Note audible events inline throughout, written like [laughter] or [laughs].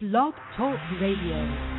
Blog Talk Radio.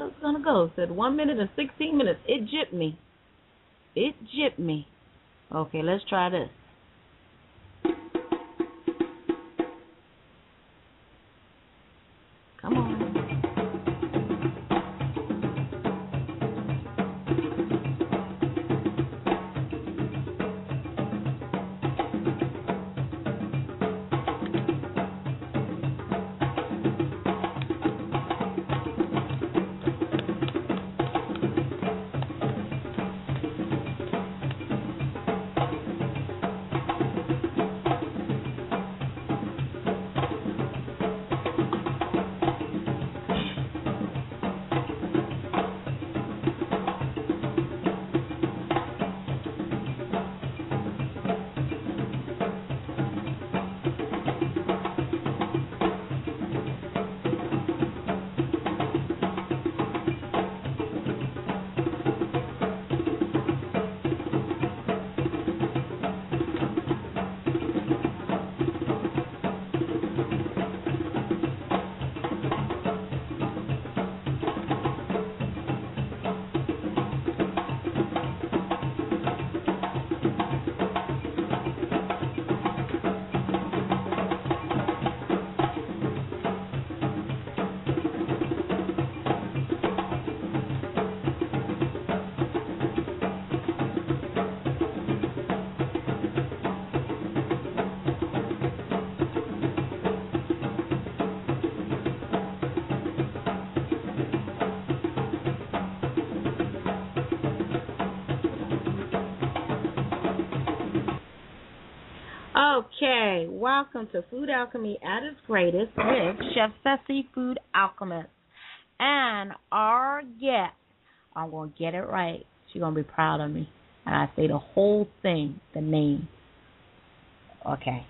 Thought it was to go. Said one minute and 16 minutes. It jipped me. It jipped me. Okay, let's try this. Welcome to Food Alchemy at its greatest with Chef Ceci, Food Alchemist. And our guest, I'm going to get it right. She's going to be proud of me. And I say the whole thing, the name. Okay.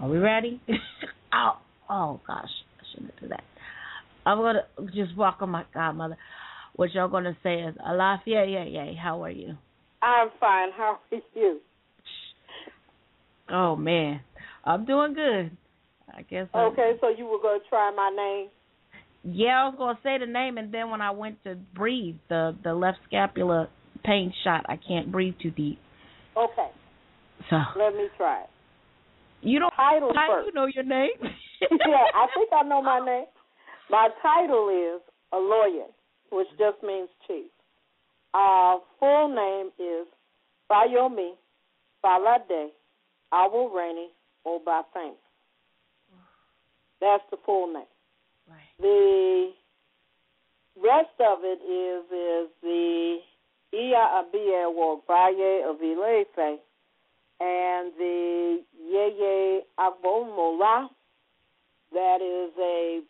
Are we ready? [laughs] oh, oh, gosh. I shouldn't do that. I'm going to just welcome my godmother. What y'all going to say is, Alafia, yeah, yeah, how are you? I'm fine. How are you? Oh, man. I'm doing good. I guess. Okay, so you were going to try my name? Yeah, I was gonna say the name, and then when I went to breathe, the the left scapula pain shot. I can't breathe too deep. Okay, So let me try it. you don't. Title How first. you know your name? [laughs] yeah, I think I know my [laughs] name. My title is Oloye, which just means chief. Our full name is Fayomi Falade Aworaini Obathank. That's the full name. Right. The rest of it is is the Iya Abia Wogbaye of Ile-Ife and the Yeye Agbomola. That is a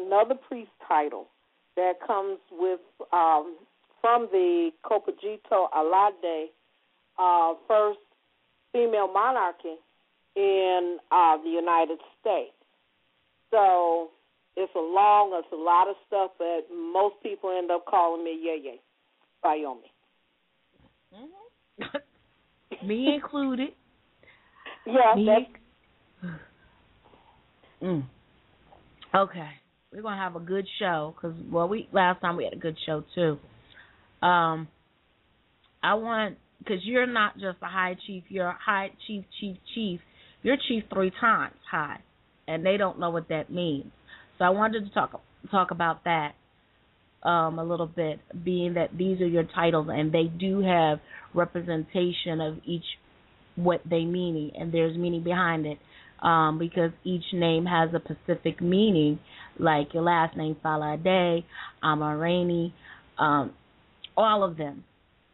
another priest title that comes with um, from the Copajito Alade uh, first female monarchy in uh, the United States. So it's a long, it's a lot of stuff, but most people end up calling me Yeye Fayomi. [laughs] Me included. Yeah, Me. that's [sighs] Mm. Okay, we're gonna have a good show because well, we last time we had a good show too. Um, I want because you're not just a high chief, you're a high chief, chief, chief. You're chief three times high, and they don't know what that means. So I wanted to talk talk about that um, a little bit, being that these are your titles and they do have representation of each what they mean, and there's meaning behind it. Um, because each name has a specific meaning, like your last name Falade, Amarani, um, all of them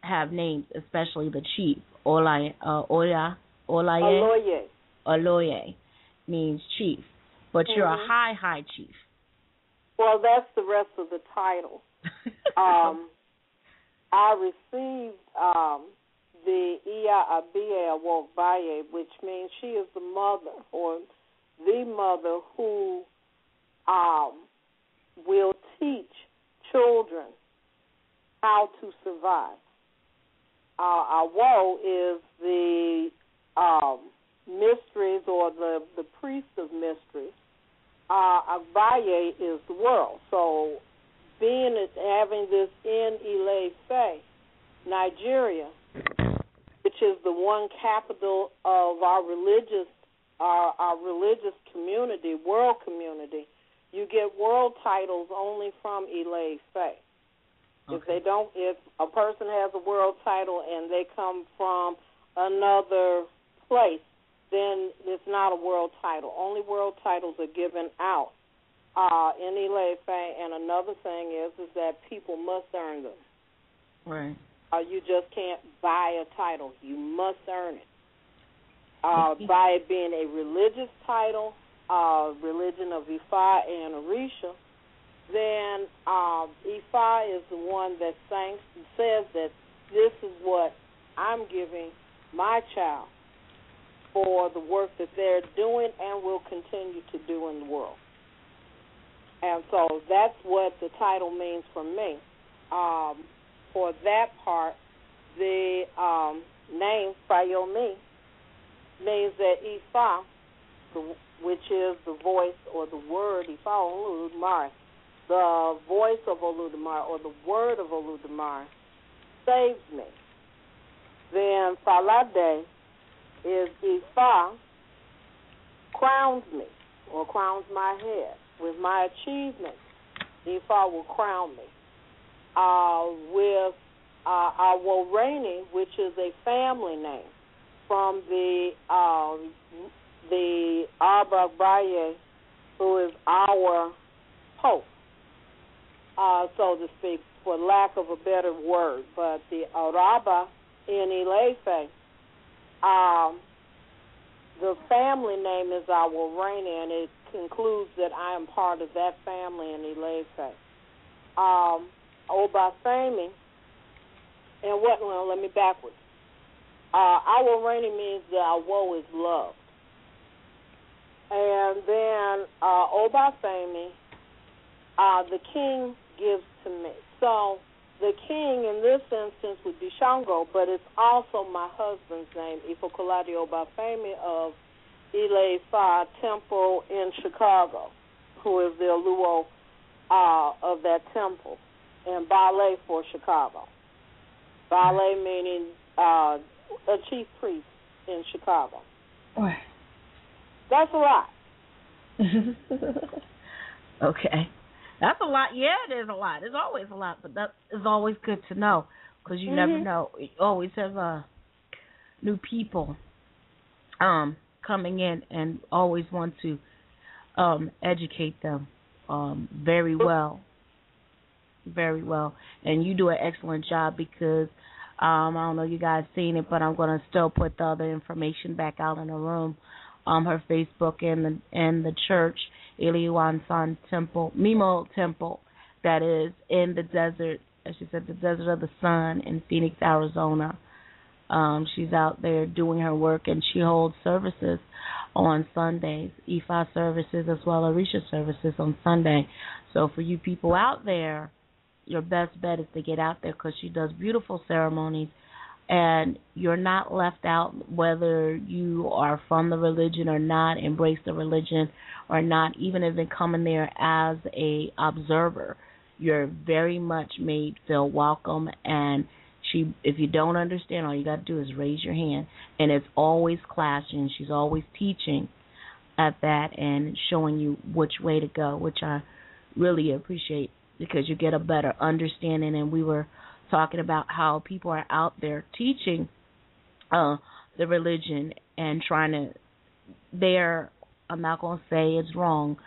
have names, especially the chief. Ola, uh, Oya, Olaye. Oloye means chief, but you're a Mhm. high, high chief. Well, that's the rest of the title. [laughs] Um, I received um, the Iya Abia Wokbaye, which means she is the mother or the mother who um, will teach children how to survive. Uh, Awo is the um, mysteries or the, the priest of mysteries. Uh, Agbaye is the world. So being having this in Ile-Ife, Nigeria, which is the one capital of our religious our, our religious community, world community, you get world titles only from Ile-Ife. If they don't, if a person has a world title and they come from another place, then it's not a world title. Only world titles are given out uh, in Ile-Ife. And another thing is, is that people must earn them. Right. Uh, you just can't buy a title. You must earn it. Uh, by it being a religious title, uh, religion of Ifa and Orisha, then um, Ifa is the one that thanks says that this is what I'm giving my child for the work that they're doing and will continue to do in the world. And so that's what the title means for me. Um, for that part, the um, name Fayomi means that Ifa, which is the voice or the word Ifa Olodumare, the voice of Olodumare or the word of Olodumare saves me. Then Falade is Ifa crowns me or crowns my head with my achievements. Ifa will crown me. Uh, with uh, Aworaini, which is a family name from the um, the Abba Baye, who is our pope, uh, so to speak, for lack of a better word. But the Araba in Ile-Ife, um, the family name is Aworaini, and it concludes that I am part of that family in Ile-Ife. Um, Obafemi, and what? Well, let me backwards. Uh, reigning means that woe is loved. And then uh, Obafemi, uh, the king gives to me. So the king in this instance would be Shango, but it's also my husband's name, Ifokolade Obafemi of Ile Fa Temple in Chicago, who is the Aluo uh, of that temple, and Ballet for Chicago. Ballet meaning uh, a chief priest in Chicago. That's a lot. [laughs] okay. That's a lot. Yeah, it is a lot. It's always a lot, but that is always good to know because you never Mhm. know. You always have uh, new people um, coming in and always want to um, educate them um, very well. Very well. And you do an excellent job because um, I don't know you guys seen it, but I'm going to still put the other information back out in the room. Um, her Facebook and the and the church, Eliwan San Temple, Mimo Temple, that is in the desert. As she said, the desert of the sun in Phoenix, Arizona. Um, she's out there doing her work, and she holds services on Sundays, Ifa services as well as Orisha services on Sunday. So for you people out there, your best bet is to get out there because she does beautiful ceremonies and you're not left out whether you are from the religion or not embrace the religion or not even even coming there as a observer you're very much made feel welcome and she if you don't understand, all you got to do is raise your hand, and it's always classing. She's always teaching at that and showing you which way to go, which I really appreciate because you get a better understanding. And we were talking about how people are out there teaching uh the religion and trying to they're I'm not gonna say it's wrong.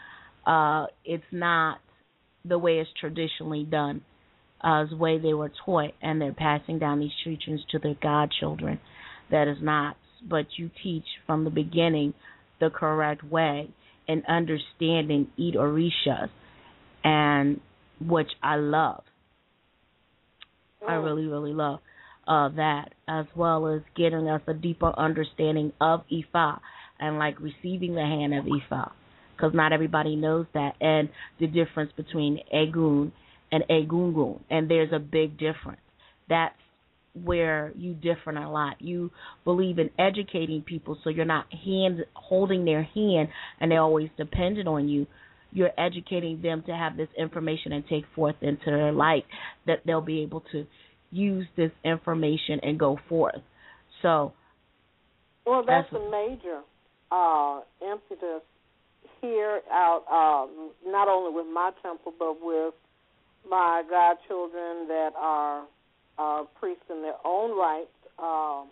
Uh it's not the way it's traditionally done, uh the way they were taught and they're passing down these teachings to their godchildren. That is not but you teach from the beginning the correct way and understanding eat orishas and which I love. I Mm. really, really love uh, that, as well as getting us a deeper understanding of Ifa and like receiving the hand of Ifa, because not everybody knows that, and the difference between Egun and Egungun, and there's a big difference. That's where you different a lot. You believe in educating people, so you're not hand holding their hand, and they're always dependent on you you're educating them to have this information and take forth into their life that they'll be able to use this information and go forth. So Well, that's That's- a major uh, impetus here out, um, not only with my temple, but with my godchildren that are uh, priests in their own right. Um,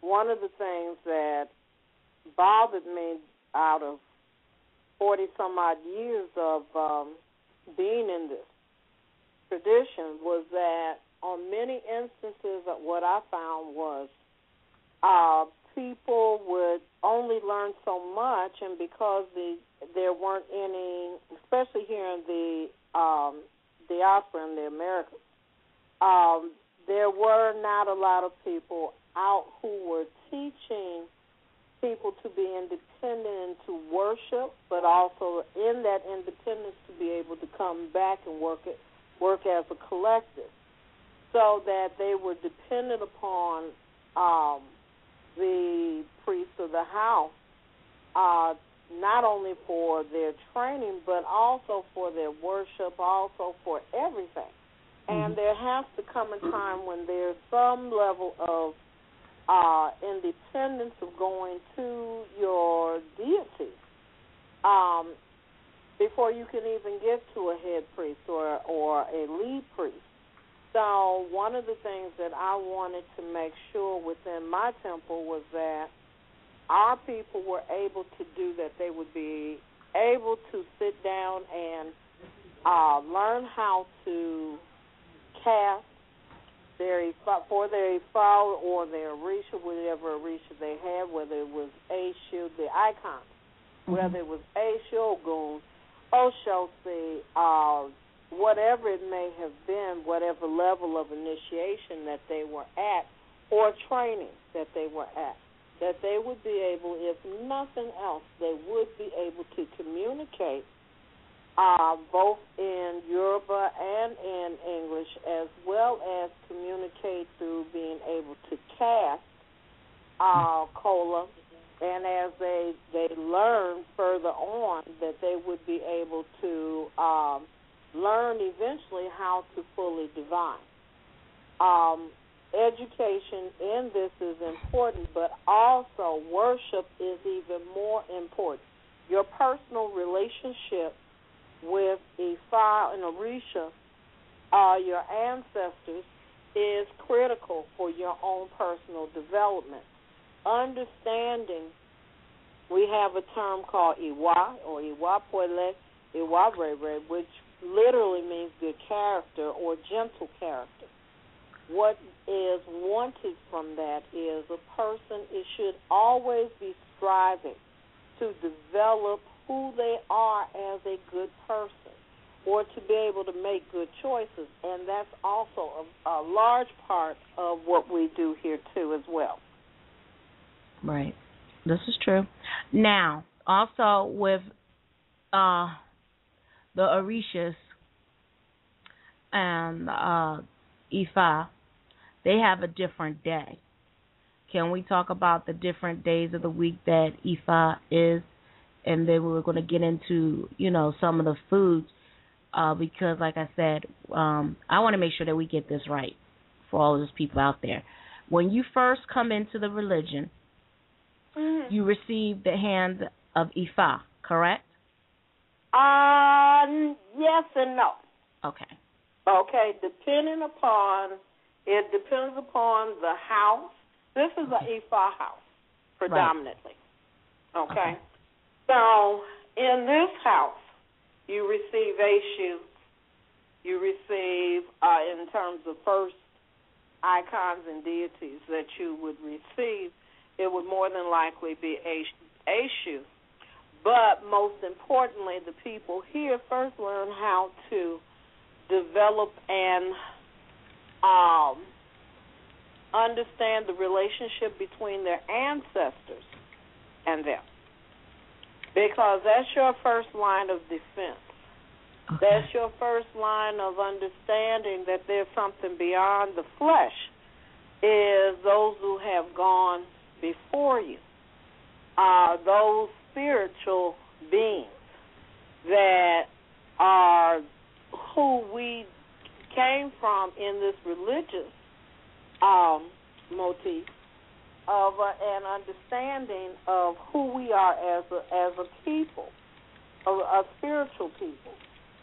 one of the things that bothered me out of 40 some odd years of um, being in this tradition was that on many instances, of what I found was uh, people would only learn so much, and because the there weren't any, especially here in the um, diaspora in the Americas, um, there were not a lot of people out who were teaching people to be independent and to worship, but also in that independence to be able to come back and work it, work as a collective, so that they were dependent upon um, the priests of the house, uh, not only for their training, but also for their worship, also for everything. And there has to come a time when there's some level of uh, independence of going to your deity um, before you can even get to a head priest or or a lead priest. So one of the things that I wanted to make sure within my temple was that our people were able to do that. They would be able to sit down and uh, learn how to cast their for their Ifa or their Orisha, whatever Orisha they had, whether it was Eshu, the icons, whether it was Eshu, Ogun, Oshosi, uh, whatever it may have been, whatever level of initiation that they were at or training that they were at, that they would be able, if nothing else, they would be able to communicate uh, both in Yoruba and in English, as well as communicate through being able to cast uh, kola. And as they they learn further on, that they would be able to um, learn eventually how to fully divine. Um, education in this is important, but also worship is even more important. Your personal relationship with Ifa and Orisha, uh, your ancestors, is critical for your own personal development. Understanding, we have a term called Iwa or Iwa Pele, Iwa Rere, which literally means good character or gentle character. What is wanted from that is a person it should always be striving to develop who they are as a good person or to be able to make good choices and that's also a, a large part of what we do here too as well Right. This is true. Now, also with uh the Orishas and uh Ifa, they have a different day. Can we talk about the different days of the week that Ifa is and then we're going to get into, you know, some of the foods uh because like I said, um I want to make sure that we get this right for all those people out there. When you first come into the religion, Mhm. you receive the hand of Ifa, correct? Um, yes and no. Okay. Okay, depending upon it depends upon the house. This is a Ifa house predominantly. Okay. Okay. So in this house, you receive Eshu. You receive, uh, in terms of first icons and deities that you would receive, it would more than likely be Eshu. But most importantly, the people here first learn how to develop and um, understand the relationship between their ancestors and them. Because that's your first line of defense. Okay. That's your first line of understanding that there's something beyond the flesh, is those who have gone before you, uh, those spiritual beings that are who we came from in this religious um, motif of uh, an understanding of who we are as a, as a people, a, a spiritual people.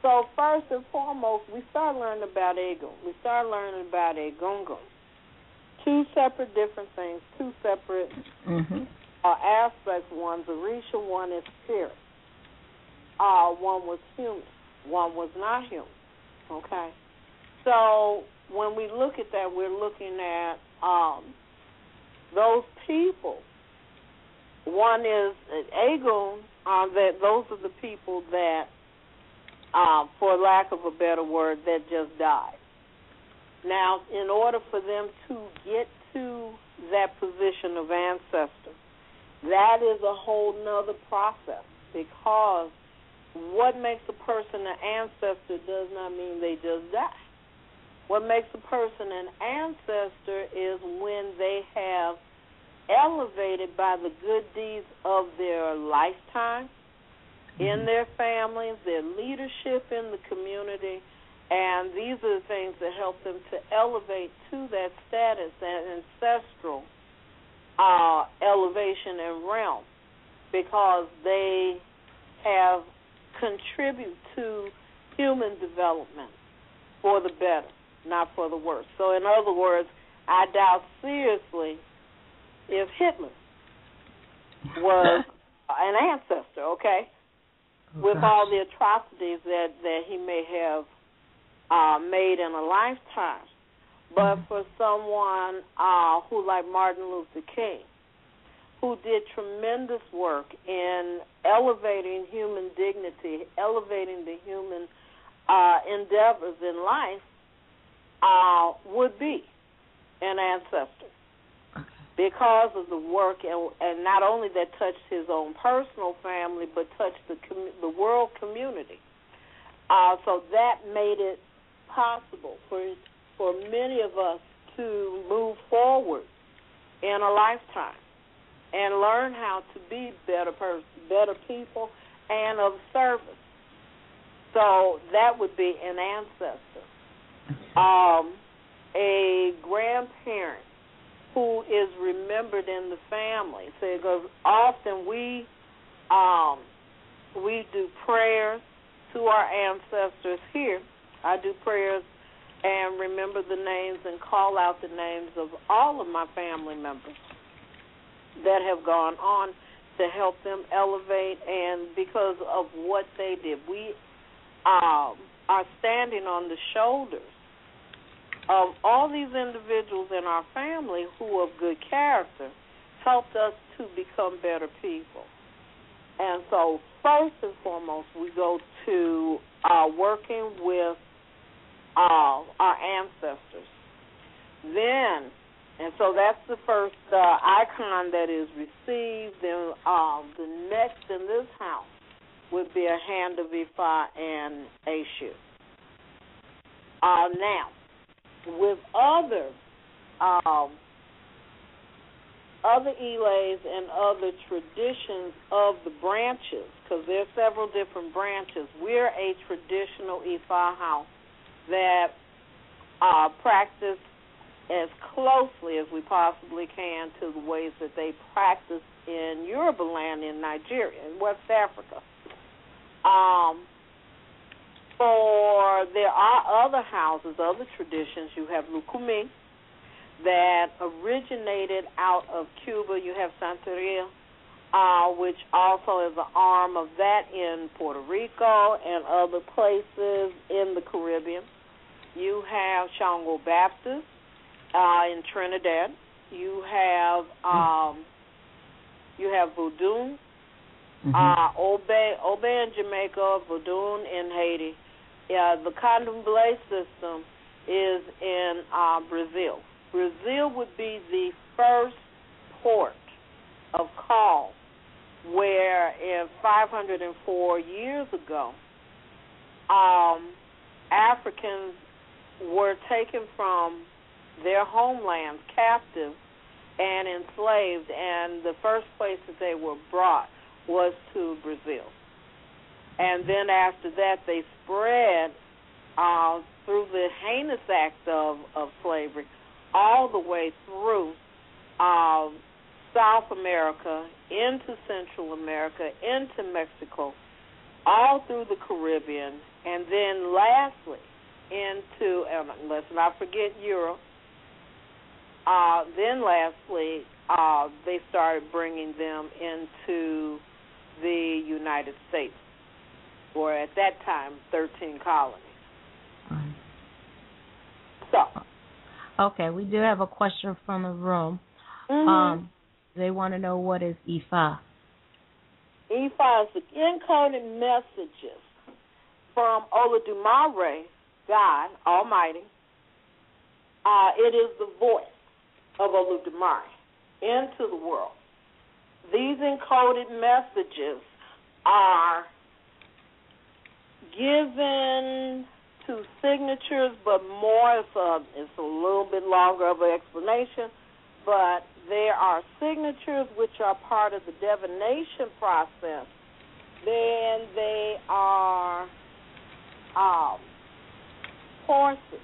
So first and foremost, we start learning about Egun. We start learning about Egungun. Two separate different things, two separate Mhm. uh, aspects. One's Orisha, one is spirit. Uh, one was human, one was not human. Okay? So when we look at that, we're looking at um, those people. One is Egun, uh, that those are the people that, um, for lack of a better word, that just died. Now, in order for them to get to that position of ancestor, that is a whole nother process because what makes a person an ancestor does not mean they just die. What makes a person an ancestor is when they have elevated by the good deeds of their lifetime in their families, their leadership in the community, and these are the things that help them to elevate to that status, that ancestral uh, elevation and realm, because they have contribute to human development for the better, not for the worse. So, in other words, I doubt seriously if Hitler was [laughs] an ancestor, okay, with all the atrocities that that he may have uh, made in a lifetime. But for someone uh, who, like Martin Luther King, who did tremendous work in elevating human dignity, elevating the human uh, endeavors in life, uh, would be an ancestor because of the work and, and not only that touched his own personal family, but touched the com- the world community. Uh, so that made it possible for for many of us to move forward in a lifetime and learn how to be better pers- better people and of service. So that would be an ancestor, um, a grandparent who is remembered in the family. So because often we um, we do prayers to our ancestors here. I do prayers and remember the names and call out the names of all of my family members that have gone on to help them elevate and because of what they did. We um, are standing on the shoulders of all these individuals in our family who of good character helped us to become better people. And so first and foremost we go to uh, working with uh, our ancestors. Then, and so that's the first uh, icon that is received. Then um, the next in this house would be a hand of Ifa and Eshu. Uh, now, with other um, other elays and other traditions of the branches, because there are several different branches. We're a traditional Ifa house that uh, practice as closely as we possibly can to the ways that they practice in Yoruba land in Nigeria, in West Africa. Um, for there are other houses, other traditions. You have Lukumi that originated out of Cuba. You have Santeria, uh, which also is an arm of that in Puerto Rico and other places in the Caribbean. You have Shango Baptist uh, in Trinidad. You have um, you have Voodoo, Mhm. uh, Obe Obe in Jamaica, Voodoo in Haiti. Yeah, the Candomblé system is in uh, Brazil. Brazil would be the first port of call where in 504 years ago, um, Africans were taken from their homelands captive and enslaved, and the first place that they were brought was to Brazil. And then after that, they spread uh, through the heinous act of, of slavery all the way through uh, South America, into Central America, into Mexico, all through the Caribbean, and then lastly into, and let's not forget Europe. Uh, then lastly, uh, they started bringing them into the United States, or at that time, 13 colonies. So, Okay, we do have a question from the room. mhm. Um, they want to know what is Ifa. Ifa is the encoded messages from Olodumare, God Almighty. Uh, it is the voice of Olodumare into the world. These encoded messages are given to signatures, but more it's a, it's a little bit longer of an explanation. But there are signatures which are part of the divination process. Then they are um, horses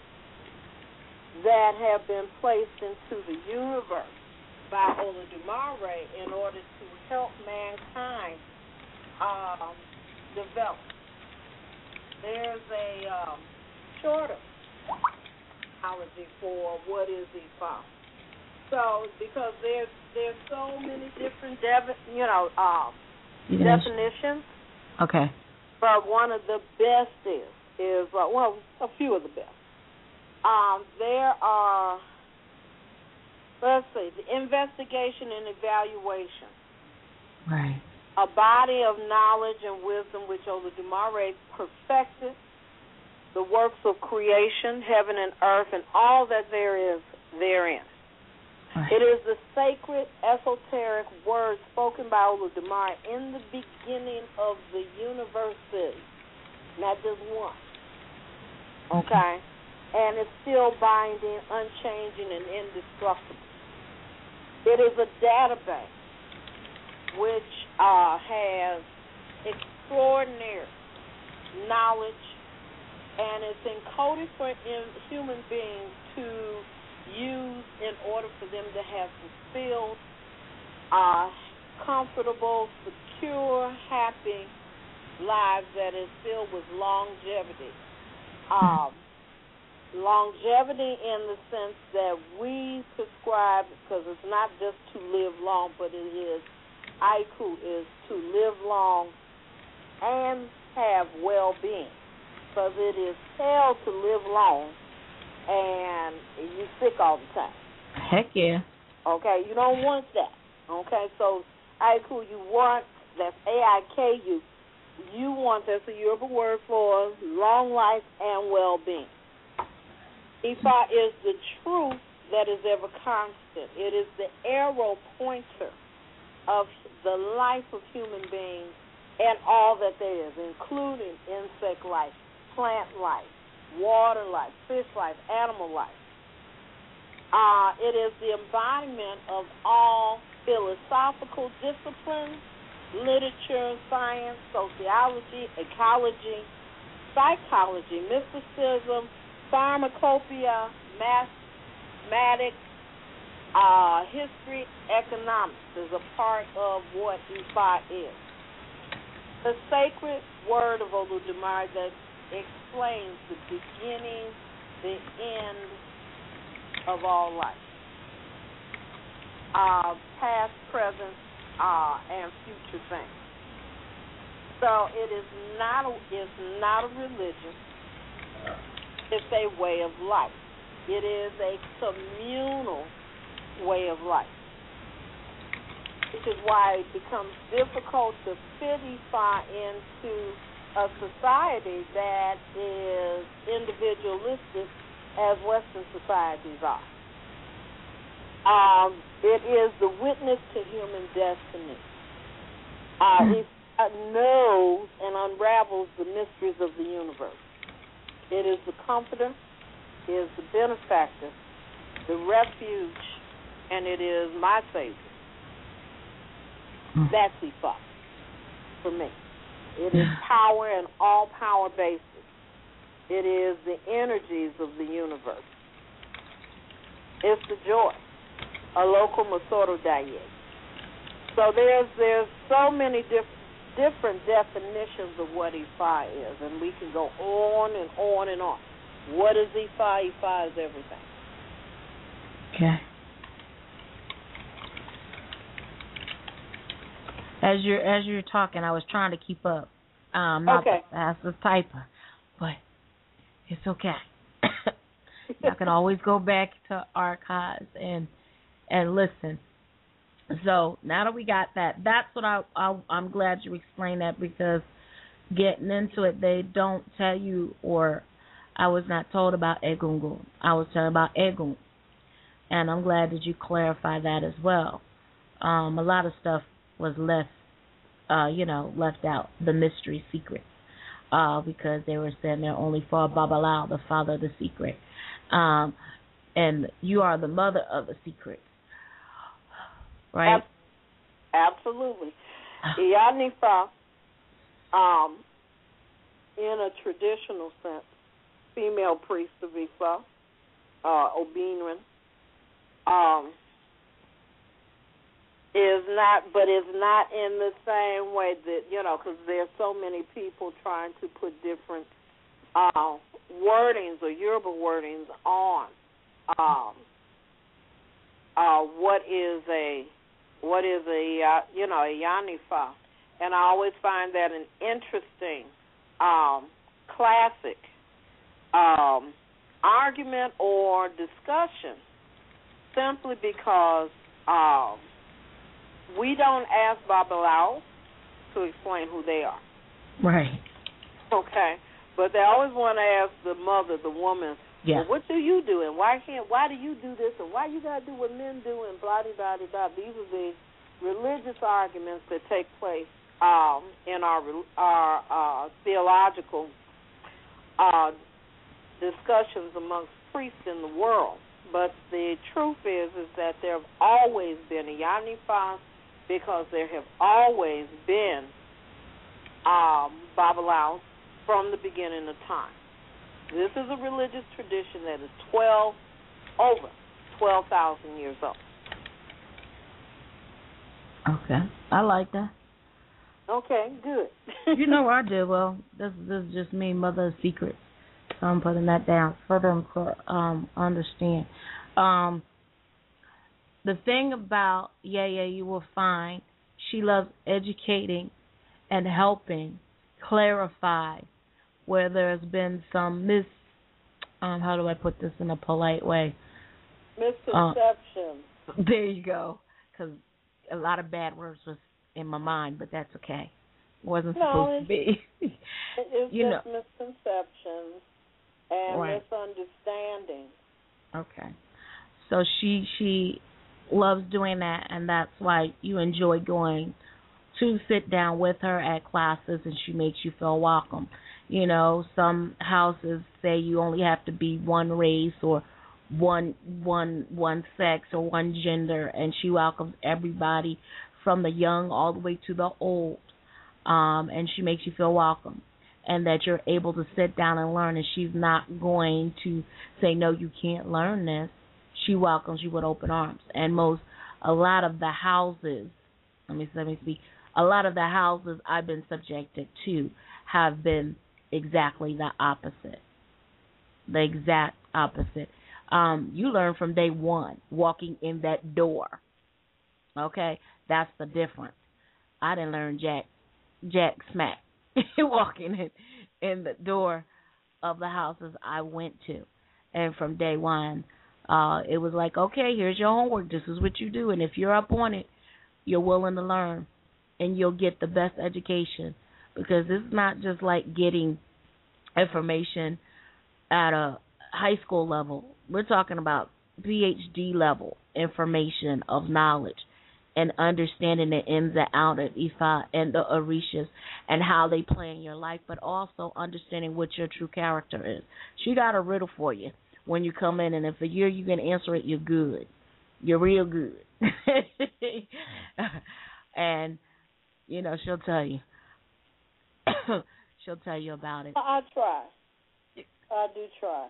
that have been placed into the universe by Olodumare in order to help mankind um, develop. There's a um, shorter apology for what is Ifa. So because there's there's so many different devi- you know um, ask- definitions, Okay. but one of the best is is uh, well a few of the best. Um, there are let's see the investigation and evaluation Right. A body of knowledge and wisdom which Olodumare perfected, the works of creation, heaven and earth, and all that there is therein. Right. It is the sacred, esoteric word spoken by Olodumare in the beginning of the universes, not just one. Okay? And it's still binding, unchanging, and indestructible. It is a database which uh, has extraordinary knowledge and it's encoded for in human beings to use in order for them to have fulfilled, uh, comfortable, secure, happy lives that is filled with longevity. Um, longevity in the sense that we prescribe, because it's not just to live long, but it is Aiku is to live long and have well being. Because it is hell to live long and you sick all the time. Heck yeah. Okay, you don't want that. Okay, so Aiku, you want that's A I K U. You want that's a Yoruba word for long life and well being. Ifa is the truth that is ever constant. It is the arrow pointer of the life of human beings and all that there is, including insect life, plant life, water life, fish life, animal life. Uh, it is the embodiment of all philosophical disciplines, literature, science, sociology, ecology, psychology, mysticism, pharmacopoeia, math, mathematics, uh, history, economics is a part of what Ifa is. The sacred word of Olodumare that explains the beginning, the end of all life. Uh, past, present, uh, and future things. So it is not a, it's not a religion. It's a way of life. It is a communal way of life. Which is why it becomes difficult to fit Ifa into a society that is individualistic as Western societies are. Um, it is the witness to human destiny. Uh, it knows and unravels the mysteries of the universe. It is the comforter, it is the benefactor, the refuge, and it is my savior. Hmm. That's Ifa for me. It is power and all power basis. It is the energies of the universe. It's the joy. A local Masoro Daye. So there's there's so many diff- different definitions of what Ifa is, and we can go on and on and on. What is Ifa? Ifa is everything. Okay. As you're as you're talking, I was trying to keep up. Um, not Okay. the fastest typer, but it's okay. [coughs] I can always go back to archives and and listen. So now that we got that, that's what I, I I'm glad you explained that because getting into it, they don't tell you, or I was not told about Egungun. I was told about Egun, and I'm glad that you clarified that as well. Um, a lot of stuff was left, uh, you know, left out, the mystery secrets, uh, because they were saying they're only for Babalao, the father of the secret, um, and you are the mother of the secret, right? Ab- Absolutely. Iyanifa, um, in a traditional sense, female priest of Ifa, uh, um, is not, but is not in the same way that you know, because there's so many people trying to put different uh, wordings or Yoruba wordings on um, uh, what is a what is a uh, you know Iyanifa, and I always find that an interesting um, classic um, argument or discussion, simply because um, we don't ask Babalao to explain who they are, Right. okay? But they always want to ask the mother, the woman, Yeah. well, what do you do, and why can't? Why do you do this, and why you gotta do what men do, and blah blah blah blah. These are the religious arguments that take place um, in our our uh, theological uh, discussions amongst priests in the world. But the truth is, is that there have always been Iyanifa because there have always been um, Babalaos from the beginning of time. This is a religious tradition that is 12, over 12,000 years old. Okay. I like that. Okay, good. [laughs] you know I [laughs] do. Well, this this is just me, mother of secrets. So I'm putting that down for them to um understand. Um the thing about yeah, yeah, you will find she loves educating and helping clarify where there's been some mis um how do I put this in a polite way? Misconception. There you go. Cuz a lot of bad words was in my mind, but that's okay. Wasn't No, supposed to be. [laughs] It- it's you just misconceptions and Right. misunderstanding. Okay. So she she loves doing that and that's why you enjoy going to sit down with her at classes and she makes you feel welcome. You know, some houses say you only have to be one race or one one one sex or one gender and she welcomes everybody from the young all the way to the old. Um and she makes you feel welcome and that you're able to sit down and learn and she's not going to say no you can't learn this she welcomes you with open arms. And most, a lot of the houses, let me let me speak. A lot of the houses I've been subjected to have been exactly the opposite. The exact opposite. Um, you learn from day one walking in that door. Okay, that's the difference. I didn't learn jack, jack smack [laughs] walking in in the door of the houses I went to, and from day one, uh, it was like, okay, here's your homework. This is what you do, and if you're up on it, you're willing to learn, and you'll get the best education because it's not just like getting information at a high school level. We're talking about PhD level information of knowledge and understanding the ins and outs of Ifa and the Orishas and how they play in your life, but also understanding what your true character is. She got a riddle for you when you come in, and if a year you can answer it, you're good. You're real good. [laughs] and, you know, she'll tell you. [coughs] she'll tell you about it. I try. I do try.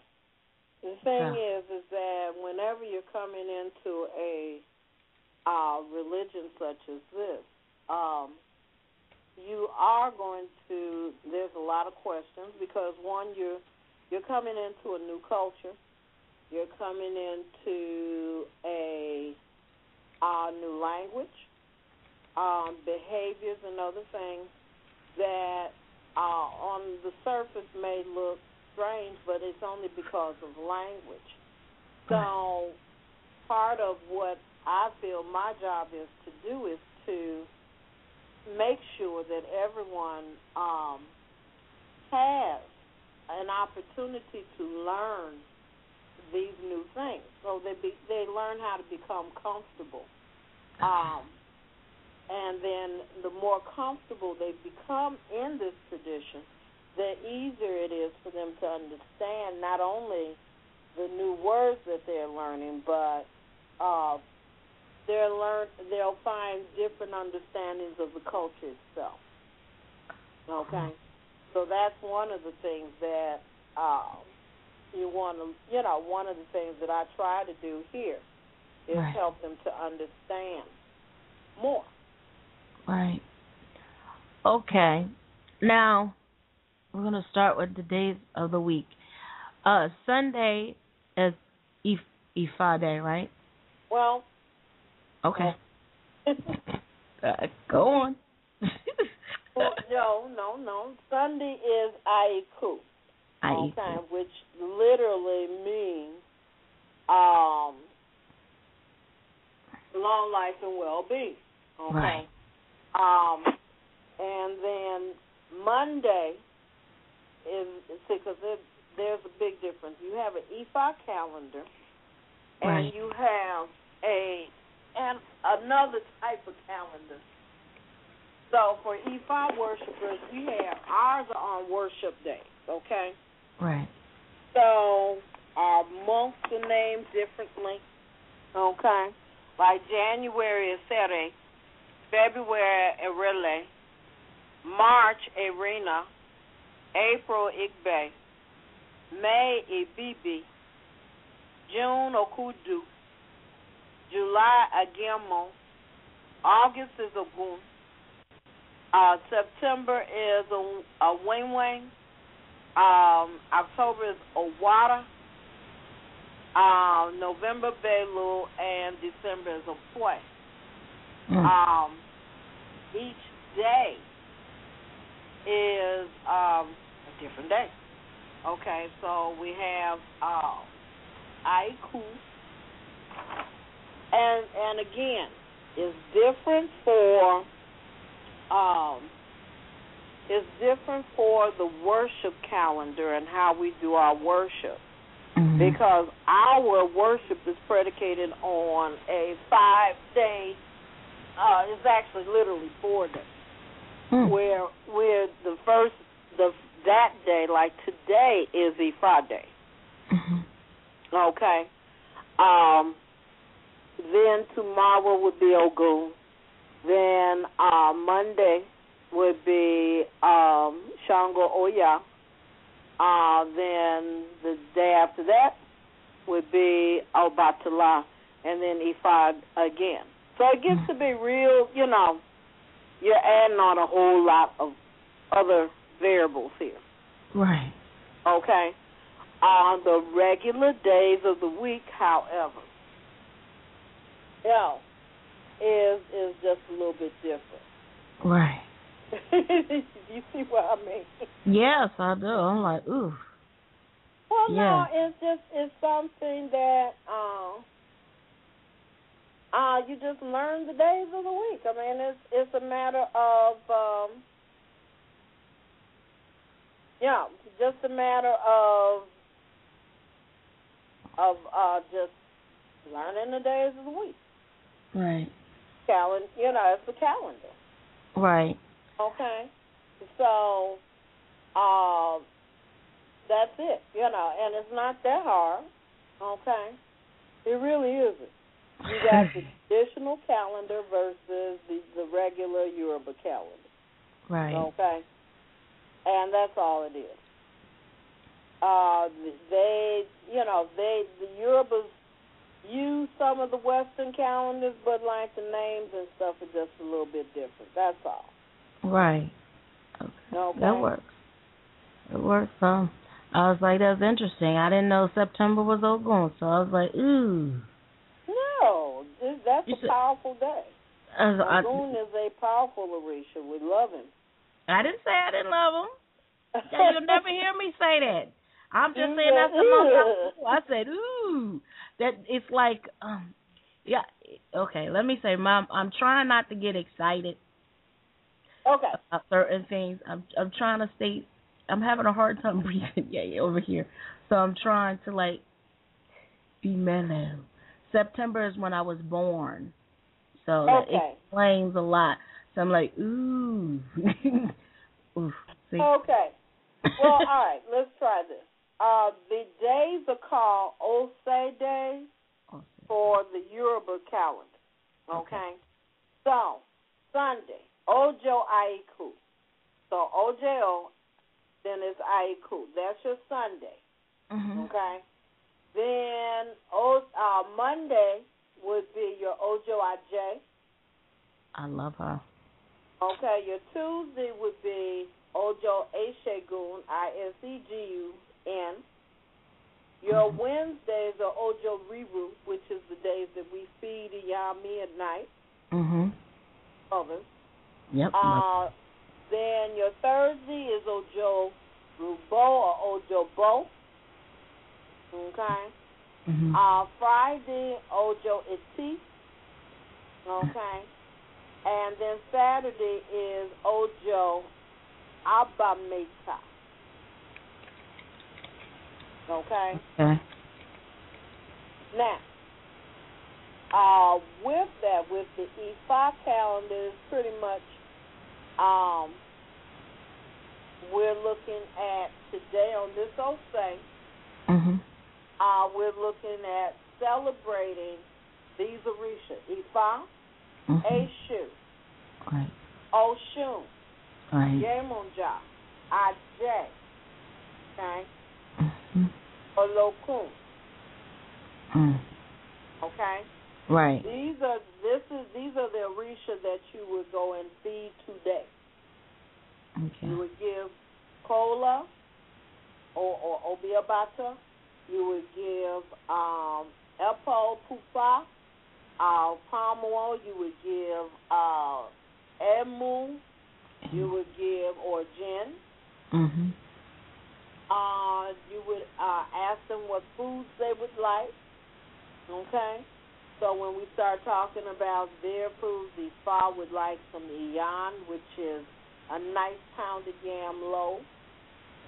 The thing is, is that whenever you're coming into a uh, religion such as this, um, you are going to. There's a lot of questions because one, you're you're coming into a new culture. You're coming into a uh, new language, um, behaviors, and other things that uh, on the surface may look strange, but it's only because of language. So part of what I feel my job is to do is to make sure that everyone um, has an opportunity to learn these new things, so they be, they learn how to become comfortable. Um, and then the more comfortable they become in this tradition, the easier it is for them to understand not only the new words that they're learning, but uh, they'll learn they'll find different understandings of the culture itself. Okay, so that's one of the things that uh, you want to, you know, one of the things that I try to do here is Right. help them to understand more. Right. Okay. Now we're gonna start with the days of the week. Uh, Sunday is If Ifa Day, right? Well, Okay. [laughs] Uh, go on. Well, no, no, no. Sunday is Aiku. Okay, which literally means um, long life and well being. Okay. Right. Um, and then Monday is because there, there's a big difference. You have an Ifa calendar, and Right. you have a and another type of calendar. So for Ifa worshipers, we have ours are on worship days. Okay. Right. So our months are named differently. Okay. Like January is Sere, February Erele, March Arena, April Igbe, May Ibibi, June Okudu, July Agemo, August is Ogun, uh, September is a, a Wing Wing, um, October is Owada. Um, November Belu and December is Opwe. Mm. Um, each day is um, a different day. Okay, so we have uh, Aiku, and and again, it's different for um, it's different for the worship calendar and how we do our worship Mhm. because our worship is predicated on a five day uh it's actually literally four days Mm. where where the first the that day like today is the Friday Mhm. okay um then tomorrow would be Ogun then uh Monday would be um Shango Oya uh then the day after that would be Obatala, and then Ifa again. So it gets to be real, you know, you're adding on a whole lot of other variables here. Right. Okay? On the regular days of the week, however, you know, is is just a little bit different. Right. [laughs] you see what I mean? Yes, I do. I'm like, ooh. Well, no, it's just it's something that um uh you just learn the days of the week. I mean, it's it's a matter of um yeah, just a matter of of uh just learning the days of the week. Right. Calendar, you know, it's a calendar. Right. Okay. So, um, that's it, you know, and it's not that hard. Okay. It really isn't. You got the [laughs] traditional calendar versus the, the regular Yoruba calendar. Right. Okay. And that's all it is. Uh, they, you know, they the Yorubas use some of the Western calendars, but like the names and stuff are just a little bit different. That's all. Right. Okay. Okay. That works. It works. Um, I was like, that's interesting. I didn't know September was Ogun, so I was like, ooh. No, that's You a said- powerful day. I, was- I, Ogun is a powerful Orisha. We love him. I didn't say I didn't love him. [laughs] You'll never hear me say that. I'm just saying that's the most. I, [laughs] I said, ooh, that it's like, um, yeah. Okay, let me say, mom, I'm trying not to get excited Okay. about certain things. I'm I'm trying to stay. I'm having a hard time [laughs] breathing. Yeah, yeah, over here. So I'm trying to like be mellow. September is when I was born, so that explains a lot. So I'm like, ooh, [laughs] ooh. Okay. Well, all right. Let's try this. Uh, the days are called Osei days for the Yoruba calendar. Okay. So Sunday, Ojo Aiku. So Ojo, then it's Aiku. That's your Sunday. Mhm. Okay. Then o, uh, Monday would be your Ojo Aje. I love her. Okay, your Tuesday would be Ojo Isegun, I S E G U N. Your. Wednesdays are Ojo Riru, which is the days that we feed Yami at night, Mhm. others. Yep. Uh, then your Thursday is Ojo Rubo or Ojo Bo. Okay. mhm. Uh, Friday, Ojo Iti. Okay. And then Saturday is Ojo Abameta. Okay. okay. Now, uh, with that, with the Ifa calendar, is pretty much, um, we're looking at today on this old thing, Mhm. uh, we're looking at celebrating these Orisha, Ifa, Mhm. Eshu, Right. Oshun, Right. Yemonja, Aje, okay. Olokun, Mm. okay. Right. These are this is these are the Orisha that you would go and feed today. Okay. You would give kola or, or obiabata. You would give um, epo pupa, uh, palm oil. You would give uh, emu. You would give or gin. Mhm. Uh, you would uh, ask them what foods they would like. Okay. So when we start talking about their foods, the fa would like some iyan, which is a nice pounded yam loaf.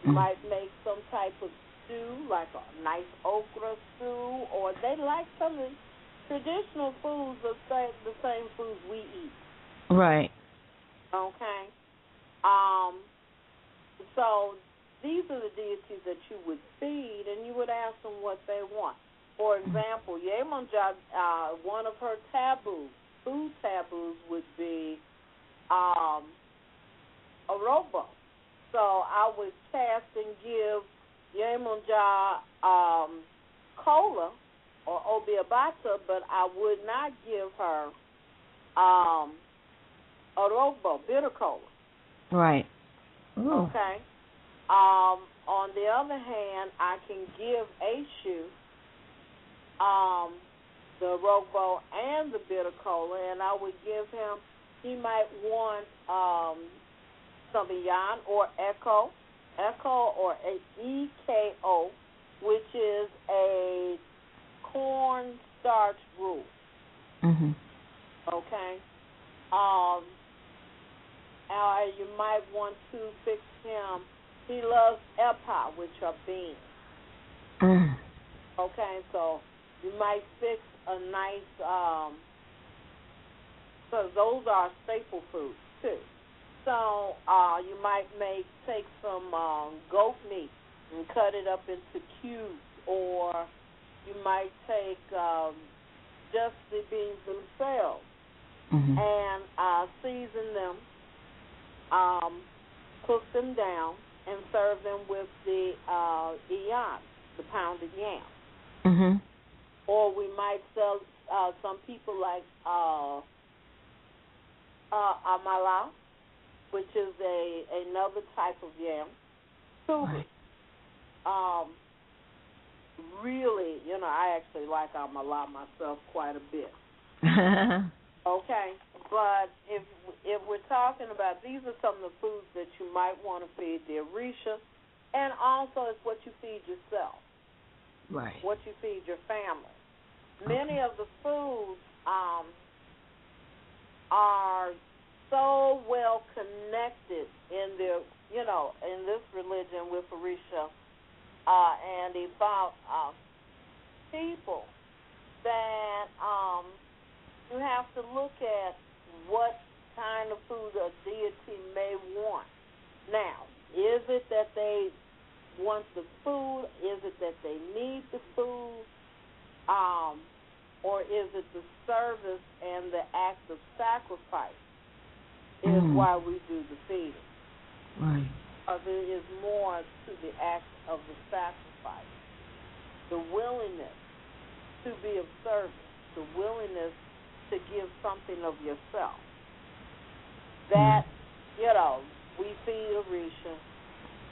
Mm. might make some type of stew, like a nice okra stew, or they like some of the traditional foods, the same, the same foods we eat. Right. Okay. Um. So these are the deities that you would feed, and you would ask them what they want. For example, Yemonja, uh, one of her taboos, food taboos, would be um, a robo. So I would cast and give Yemonja um, kola or obiabata, but I would not give her um, orobo, bitter kola. Right. Ooh. Okay. Um, on the other hand, I can give Eshu um, the Robo and the bitter kola, and I would give him. He might want um, some Beyond or Echo, Echo or a EKO, which is a corn starch brew. Mhm. Okay. Um, uh, you might want to fix him. He loves epa, which are beans. Mm. Okay, so you might fix a nice um so those are staple foods too. So uh you might make take some um goat meat and cut it up into cubes or you might take um just the beans themselves Mhm. and uh season them, um, cook them down and serve them with the uh iyan, the pounded yam Mhm. or we might sell uh, some people like uh, uh, amala, which is a another type of yam. Tubi. Um, really, you know, I actually like amala myself quite a bit. [laughs] Okay, but if if we're talking about these are some of the foods that you might want to feed the Orisha, and also it's what you feed yourself right. what you feed your family. Many of the foods um, are so well connected in their, you know, in this religion with Orisha uh, and about uh, people that um, you have to look at what kind of food a deity may want. Now, is it that they want the food? Is it that they need the food? Um, or is it the service and the act of sacrifice is Mm. why we do the feeding? Right. Or there is more to the act of the sacrifice. The willingness to be of service, the willingness to give something of yourself. That, you know, we feed Orisha,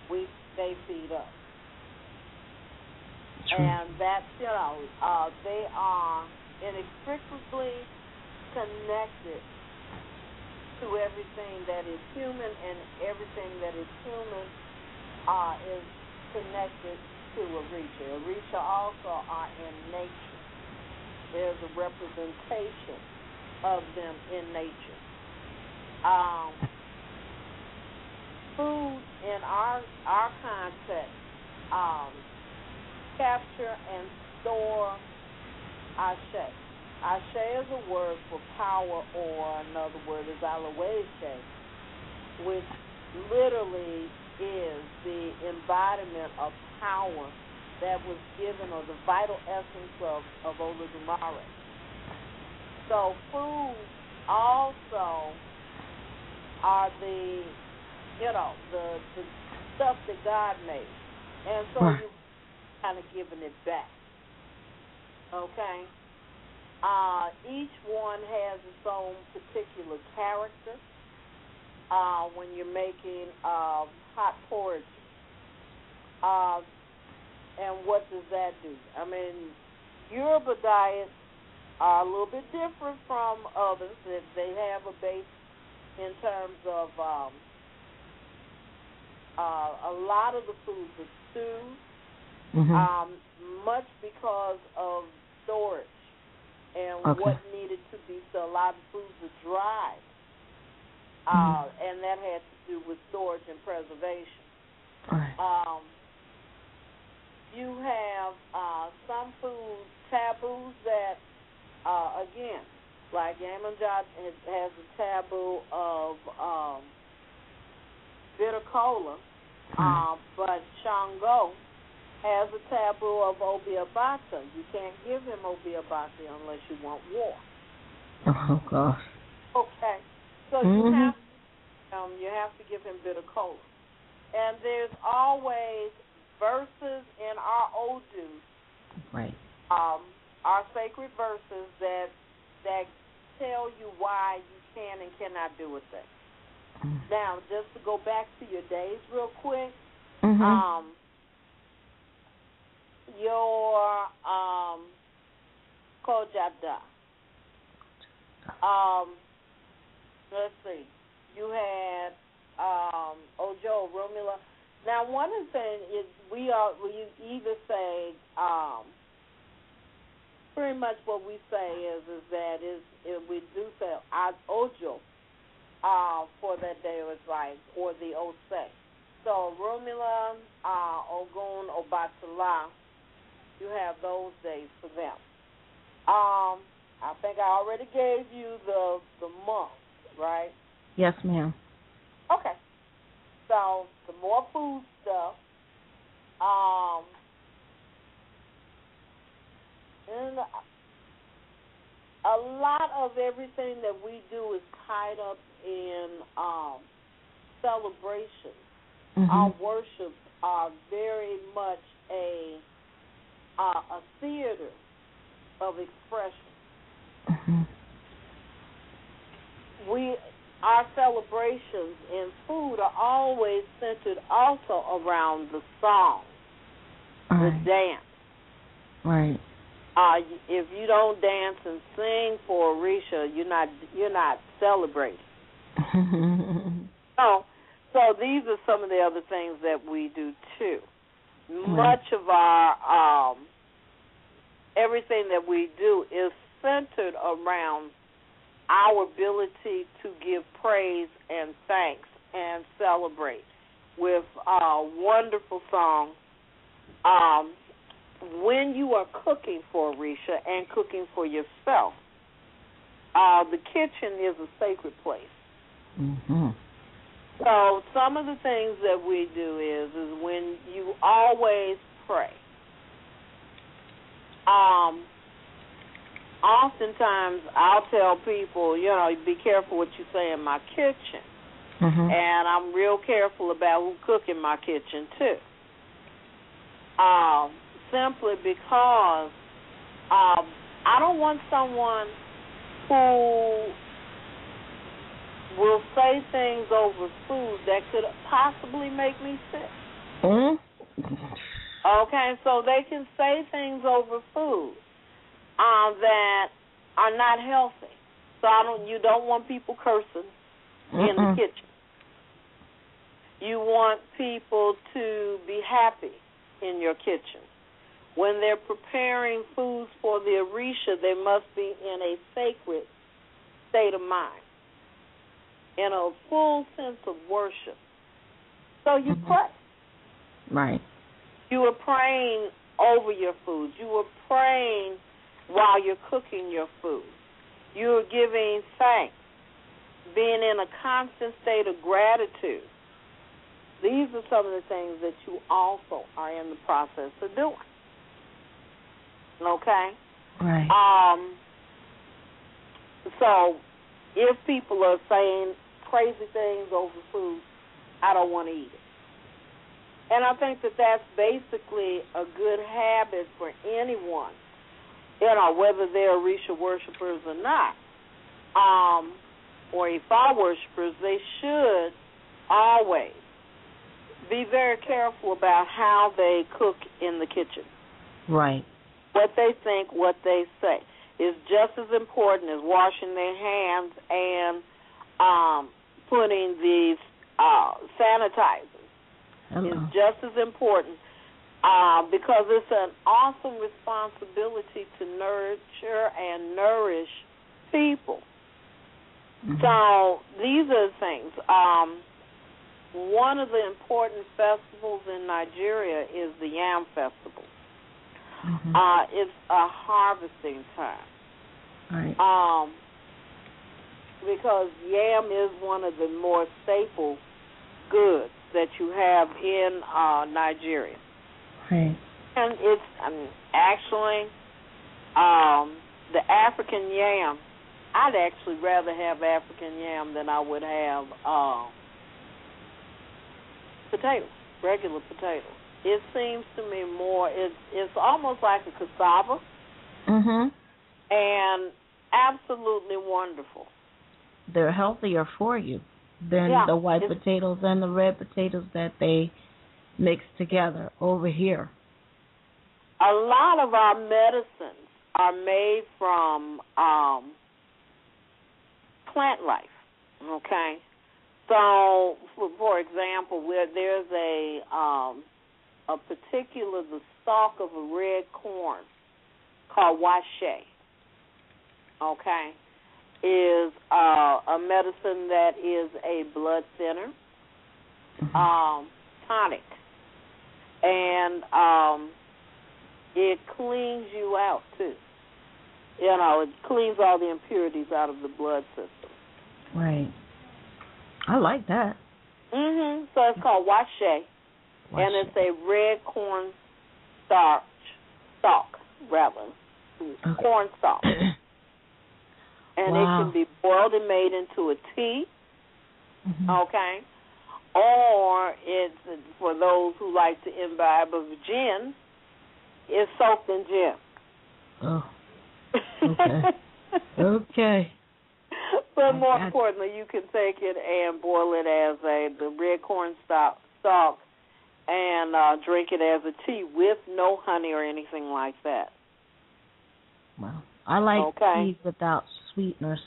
we they feed us. True. And that's, you know, uh, they are inextricably connected to everything that is human, and everything that is human uh, is connected to Orisha. Orisha also are in nature. There's a representation of them in nature. Um, food in our our context um, capture and store ashe. Ashe is a word for power, or another word is aloeshe, which literally is the embodiment of power that was given, or the vital essence of, of Olodumare. So food also are the, you know, the, the stuff that God made. And so Right. you kind of giving it back. Okay? Uh, each one has its own particular character. Uh, when you're making uh, hot porridge, uh, and what does that do? I mean, Yoruba diets are a little bit different from others. That they have a base in terms of um, uh, a lot of the foods are stews Mhm. um, much because of storage and Okay. what needed to be. So a lot of foods are dried, uh, and that had to do with storage and preservation. right. Um, you have uh, some food taboos that, uh, again, like Yemonja has, has a taboo of um, bitter kola, Right. um, but Shango has a taboo of obiabata. You can't give him obiabata unless you want war. Oh gosh. Okay, so you Mhm. have um, you have to give him bitter kola, and there's always verses in our Odu Right. um, are sacred verses that that tell you why you can and cannot do a thing. Mm. Now, just to go back to your days real quick, Mhm. um, your um, Kojada. Um, let's see. You had um, Ojo, Orunmila. Now, one of the things is we are we either say um, pretty much what we say is is that is if we do say as Ojo uh, for that day was like or the Ose. So Orunmila, uh, Ogun, Obatala, you have those days for them. Um, I think I already gave you the the month, right? Yes, ma'am. Okay. So some more food stuff. Um, and a lot of everything that we do is tied up in um, celebration. Mhm. Our worships are very much a uh, a theater of expression. Mhm. we our celebrations and food are always centered also around the song, the Right. dance. Right. Uh, if you don't dance and sing for Orisha, you're not you're not celebrating. [laughs] So, so these are some of the other things that we do too. Much of our um, everything that we do is centered around our ability to give praise and thanks and celebrate with a wonderful song. Um, when you are cooking for Orisha and cooking for yourself, uh, the kitchen is a sacred place. mhm. So some of the things that we do is is when you always pray. Um oftentimes I'll tell people, you know, be careful what you say in my kitchen. Mhm. And I'm real careful about who cook in my kitchen too. Um, simply because um I don't want someone who will say things over food that could possibly make me sick. Mhm. Okay, so they can say things over food um, that are not healthy. So I don't. You don't want people cursing in the kitchen. You want people to be happy in your kitchen. When they're preparing foods for the Orisha, they must be in a sacred state of mind, in a full sense of worship. So you Mhm. pray. Right. You were praying over your food. You were praying while you're cooking your food. You were giving thanks, being in a constant state of gratitude. These are some of the things that you also are in the process of doing. Okay? Right. Um, so if people are saying crazy things over food, I don't want to eat it. And I think that that's basically a good habit for anyone, you know, whether they're Orisha worshipers or not, um, or Ifa worshipers, they should always be very careful about how they cook in the kitchen Right. what they think, what they say is just as important as washing their hands and um, putting these uh, sanitizers. Hello. Is just as important uh, because it's an awesome responsibility to nurture and nourish people. Mhm. So these are the things. Um, one of the important festivals in Nigeria is the Yam Festival. Mhm. Uh, it's a harvesting time. right. Um, because yam is one of the more staple goods that you have in uh, Nigeria, Right. and it's mean, actually um, the African yam. I'd actually rather have African yam than I would have uh, potatoes, regular potatoes. It seems to me more. It's it's almost like a cassava Mhm. and absolutely wonderful. They're healthier for you than Yeah, the white potatoes and the red potatoes that they mix together over here. A lot of our medicines are made from um, plant life. Okay, so for, example, where there's a um, a particular the stalk of a red corn called washe. Okay, is uh, a medicine that is a blood thinner, Mhm. um, tonic, and um, it cleans you out too. You know, it cleans all the impurities out of the blood system. right. I like that. Mhm. So it's called washe, and it's a red corn starch stalk rather, Okay. corn stalk, [coughs] and Wow. it can be boiled and made into a tea. Mhm. Okay. Or it's for those who like to imbibe of gin, it's soaked in gin. Oh. Okay. [laughs] Okay. but more importantly, you can take it and boil it as a the red corn stalk, stalk and uh, drink it as a tea with no honey or anything like that. Well, I like Okay. teas without sweeteners.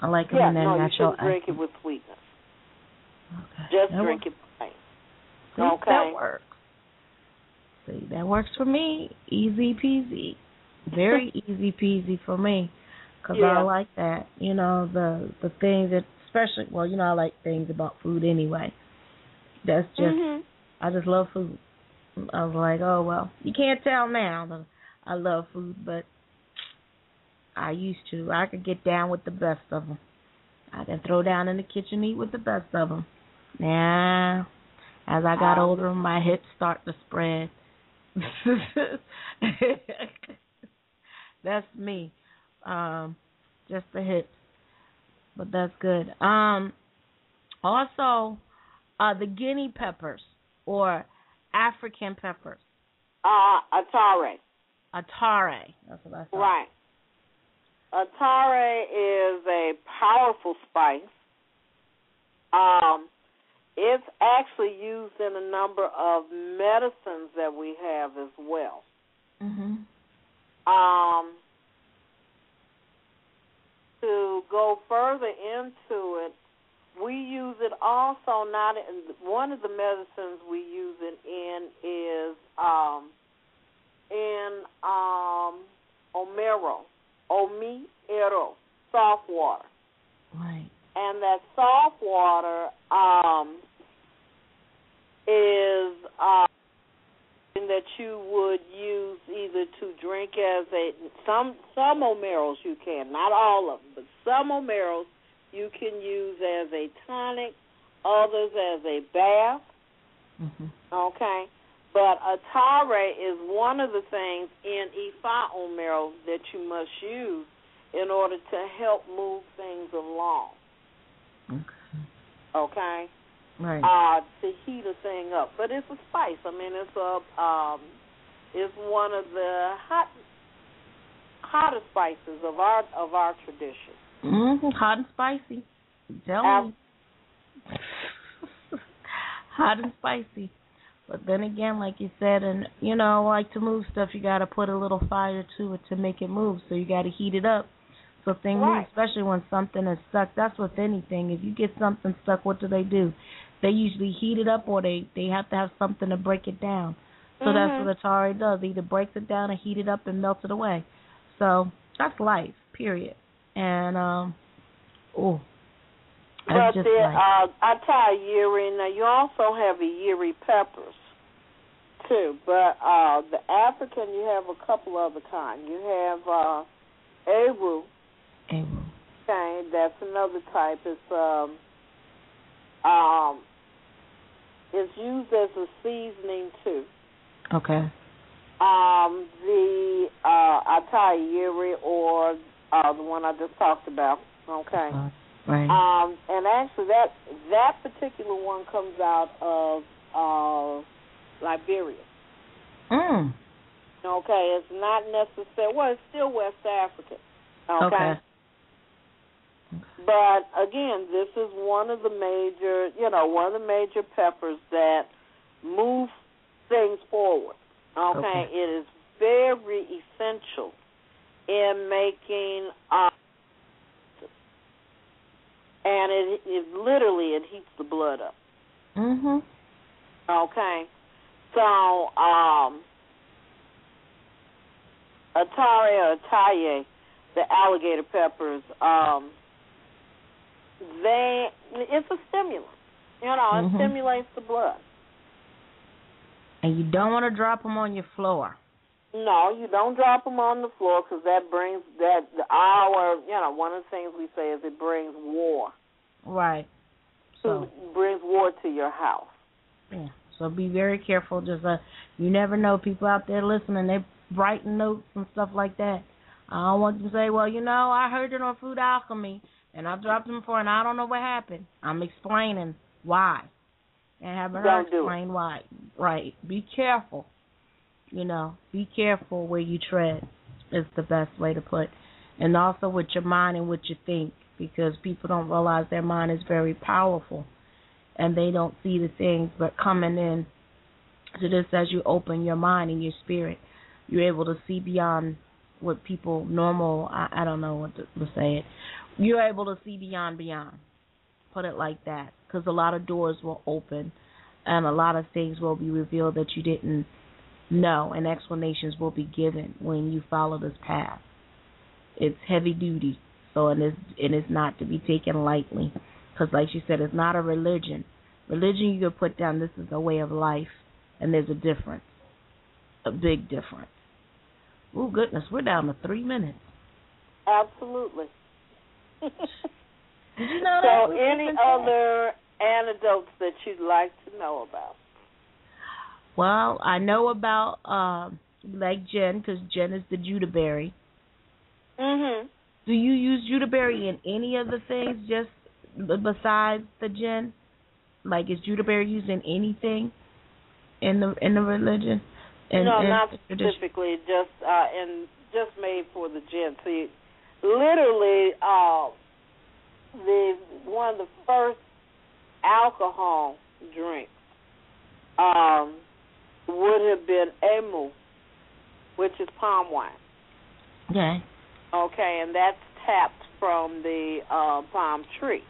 I like them yeah, in their no, you natural shouldn't drink it with sweetness. Okay. Just That drink works. it plain. See, Okay. That works. See, that works for me. Easy peasy. Very [laughs] easy peasy for me. Because Yeah. I like that. You know, the the things that, especially, well, you know, I like things about food anyway. That's just, Mhm. I just love food. I was like, oh, well, you can't tell now that I love food, but I used to. I could get down with the best of them. I can throw down in the kitchen, eat with the best of them. Now, as I got Um, older, my hips start to spread. [laughs] that's me. Um, just the hips, but that's good. Um, also, uh, the guinea peppers or African peppers, Uh, atare. atare. That's what I thought. Right. Atare is a powerful spice. Um, it's actually used in a number of medicines that we have as well. Mhm. Um, to go further into it, we use it also not in one of the medicines we use it in is um in um omero, omiero, soft water. Right. And that salt water um is uh that you would use either to drink as a some some omeros you can, not all of them, but some omeros you can use as a tonic, others as a bath. Mhm. Okay, but atare is one of the things in Ifa omero that you must use in order to help move things along. Okay. Okay Right. uh, to heat a thing up. But it's a spice. I mean, it's a um, it's one of the hot hottest spices of our of our tradition. hmm Hot and spicy. Tell Ab- me. [laughs] Hot and spicy. But then again, like you said, and you know, like to move stuff, you got to put a little fire to it to make it move. So you got to heat it up so thing Right. Especially when something is stuck. That's with anything. If you get something stuck, what do they do? They usually heat it up, or they they have to have something to break it down. So Mhm. that's what Atare does. Either breaks it down and heat it up and melts it away. So that's life, period. And um, oh, But just there, life. uh, I tie yiri. Now you also have the yiri peppers too, but uh, the African you have a couple other kinds. You have uh, aru. Okay, that's another type. It's um um it's used as a seasoning too. Okay. Um the uh atayiri or uh the one I just talked about. Okay. Uh, right. Um and actually that that particular one comes out of uh Liberia. mm. Okay, it's not necessary. Well, it's still West African. Okay. Okay. But again, this is one of the major, you know, one of the major peppers that move things forward. Okay, Okay. it is very essential in making, uh, and it, it literally it heats the blood up. Mhm. Okay, so um, Atare or Ataye, the alligator peppers, um, they it's a stimulant. You know, it Mhm. stimulates the blood. And you don't want to drop them on your floor. No, you don't drop them on the floor because that brings that our you know one of the things we say is it brings war. Right. So It brings war to your house. yeah. So be very careful. Just uh, you never know. People out there listening, they writing notes and stuff like that. I don't want them to say, well, you know, I heard it on Food Alchemy, and I dropped them for, and I don't know what happened. I'm explaining why, and having her Don't do explain why. Right. Be careful. You know, be careful where you tread. Is the best way to put, and also with your mind and what you think, because people don't realize their mind is very powerful, and they don't see the things. But coming in to this as you open your mind and your spirit, you're able to see beyond what people normal. I, I don't know what to, to say it. You're able to see beyond beyond. Put it like that, because a lot of doors will open, and a lot of things will be revealed that you didn't know, and explanations will be given when you follow this path. It's heavy duty, so and it's and it's not to be taken lightly, because like you said, it's not a religion. Religion you can put down. This is a way of life, and there's a difference, a big difference. Oh goodness, we're down to three minutes. Absolutely. [laughs] Did you know that? so, any other anecdotes that you'd like to know about? Well, I know about um like Jen, because Jen is the Judaberry. Mhm. Do you use Judaberry in any of the things, just b- besides the Jen? Like, is Judaberry used in anything in the in the religion? In, no, in not tradition? specifically. Just uh, and just made for the gin. See, literally, uh, the one of the first alcohol drinks um, would have been emu, which is palm wine. Okay. Okay, and that's tapped from the uh, palm tree.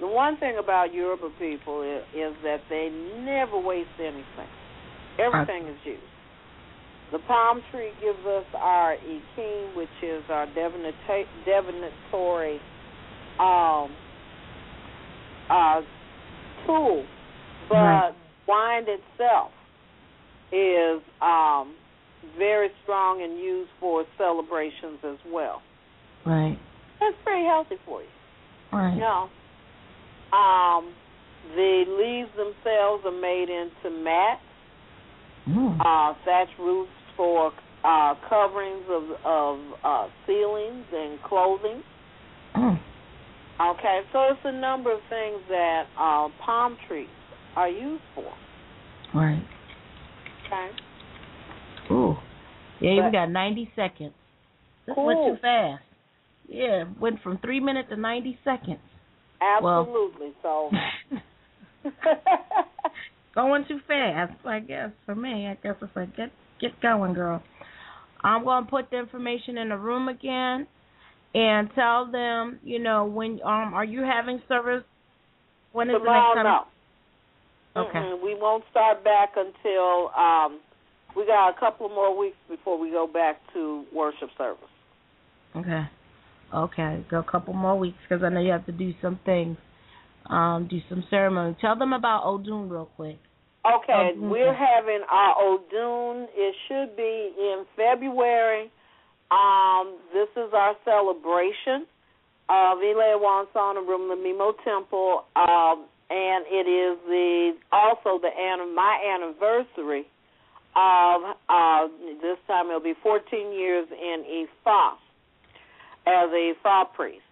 The one thing about Yoruba people is, is that they never waste anything. Everything is used. The palm tree gives us our ikin, which is our divinatory um, uh, tool, but Right. wine itself is um, very strong and used for celebrations as well. Right. That's very healthy for you. Right. You know, um, the leaves themselves are made into mats, Mm. uh, thatch roofs for uh, coverings of of uh, ceilings and clothing. [clears throat] Okay, so it's a number of things that uh, palm trees are used for. Right. Okay, Ooh. Yeah, we got 90 seconds. Went Cool. too fast. Yeah, went from three minutes to 90 seconds. Well- absolutely. so, [laughs] Going too fast, I guess, for me. I guess it's like, get get going, girl. I'm going to put the information in the room again and tell them, you know, when um are you having service? When is tomorrow, the next time? no. Okay. Mm-mm, we won't start back until um, we got a couple more weeks before we go back to worship service. Okay. Okay. Go a couple more weeks because I know you have to do some things. Um, do some ceremony. Tell them about Odun real quick. Okay, Odun. we're having our Odun. It should be in February. Um, this is our celebration of Ile Wansana Mimo Temple, um, and it is the also the an- my anniversary of uh, this time it'll be 14 years in Ifa as a Ifa priest.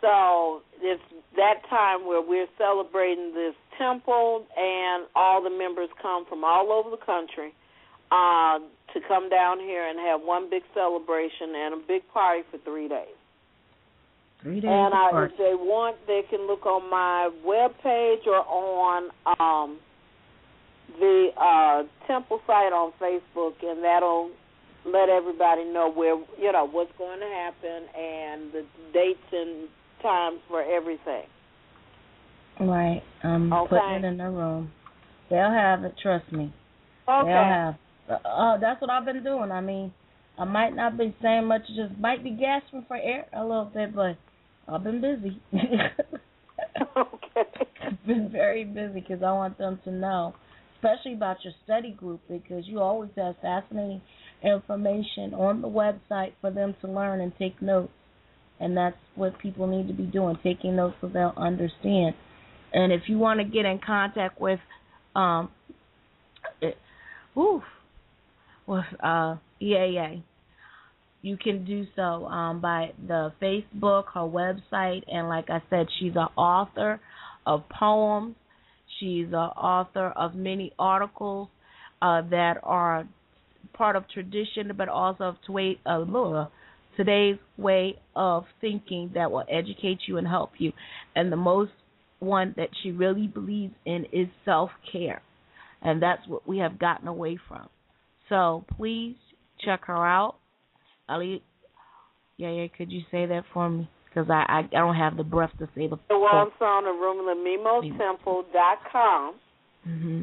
So it's that time where we're celebrating this temple, and all the members come from all over the country uh, to come down here and have one big celebration and a big party for three days. Three days And I, if they want, they can look on my web page or on um, the uh, temple site on Facebook, and that'll let everybody know where you know what's going to happen and the dates and times for everything. Right. I'm Okay. putting it in the room. They'll have it. Trust me. Okay. They'll have. Uh, uh, that's what I've been doing. I mean, I might not be saying much, just might be gasping for air a little bit, but I've been busy. [laughs] okay. I've been very busy because I want them to know, especially about your study group, because you always have fascinating information on the website for them to learn and take notes. And that's what people need to be doing, taking notes so they'll understand. And if you want to get in contact with, um, it, oof, with uh, EAA, you can do so um, by the Facebook, her website, and like I said, she's an author of poems. She's an author of many articles uh, that are part of tradition, but also of uh, today's way of thinking that will educate you and help you. And the most one that she really believes in is self care. And that's what we have gotten away from. So please check her out. Ali, yeah, yeah, could you say that for me? Because I, I I don't have the breath to say the. The one's on the Temple.com. Mm-hmm.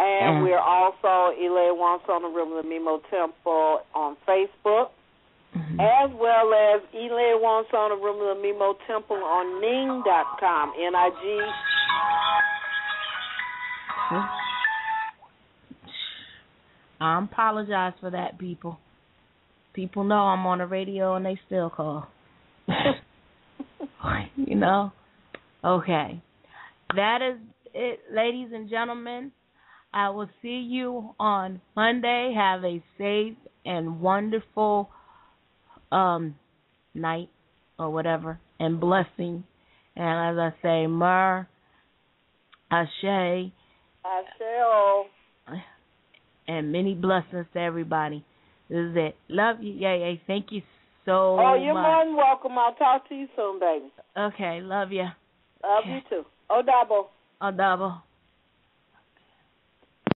And Mm. we're also Elaine Wants on the Room of the Mimo Temple on Facebook, Mm-hmm. as well as Elaine Wants on the Room of the Mimo Temple on Ning.com, N-I-G. I apologize for that, people. People know I'm on the radio and they still call. [laughs] [laughs] you know? Okay. That is it, ladies and gentlemen. I will see you on Monday. Have a safe and wonderful um night or whatever and blessing. And as I say, Mer, Ashe, Asheo. and many blessings to everybody. This is it. Love you. Yay, yay. Thank you so Oh, you're much. more than welcome. I'll talk to you soon, baby. Okay, love you. Love Okay. you too. A double.